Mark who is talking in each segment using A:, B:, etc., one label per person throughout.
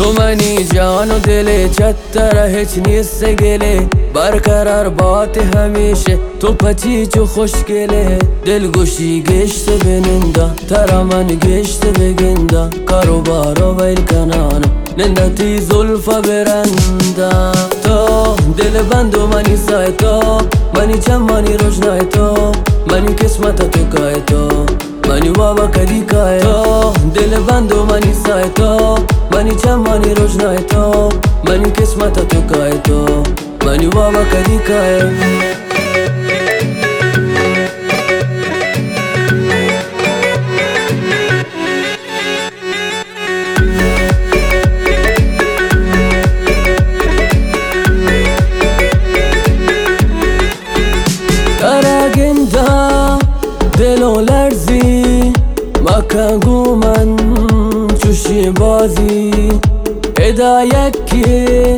A: تو منی جان و دل چتر هیچ نیست گله. برقرار بات همیشه تو پتیچ و خوشگله. دل گوشی گشت بنندا ترا من گشت بگندا کارو بارو ویل کنانا نندتی زلفا برندا. تو دل بندو منی سای تو منی چمانی روشنای تو. منی قسمت تو کای تو منی بابا کدی کای. تو دل بندو منی سای تو. منی چمانی روشنای تو منی قسمت تو کای تو منی بابا کدی کای Karaginda دلو لرزی مکگو من چوشی بازی هدایت کی؟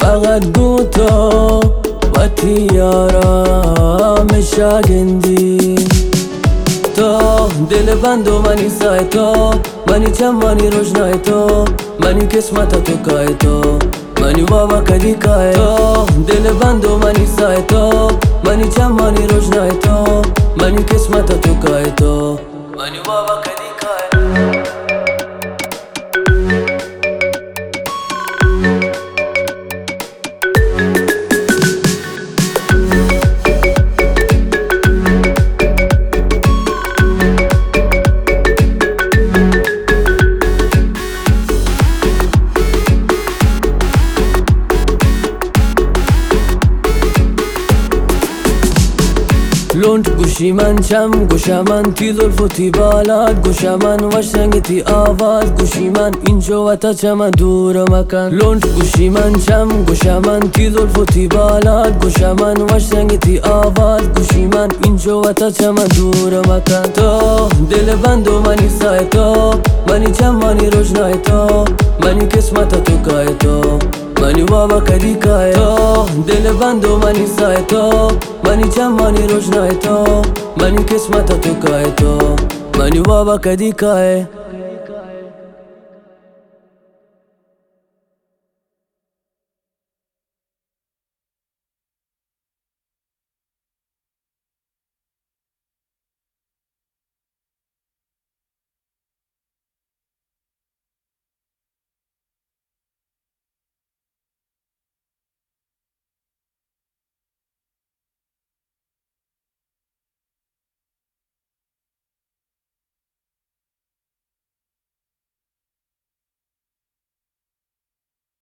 A: فقط گو تو و تیارا مشاگندی تو دل بندو منی سای تو منی چمانی روشنای تو منی قسمت تو کای تو منی بابا کدی کای تو. دل بندو منی سای تو منی چمانی روشنای تو منی قسمت تو کای تو منی بابا لونت گوشی من چم؟ گوش من تی زلف و تی بالات من تی آواز. گوشی من اینجا و تا چم؟ دور مکن لونت گوشی من چم؟ گوش من تی زلف و تی بالات من تی آواز. گوشی من اینجا و تا چم؟ دور مکن تو دل بندو منی سای تو. منی چمانی روشنای تو. منی قسمت تو کای تو. منی بابا کدی کای تو دل بندو منی سای تو منی چمانی روشنای تو منی قسمت تو کای تو منی بابا کدی کای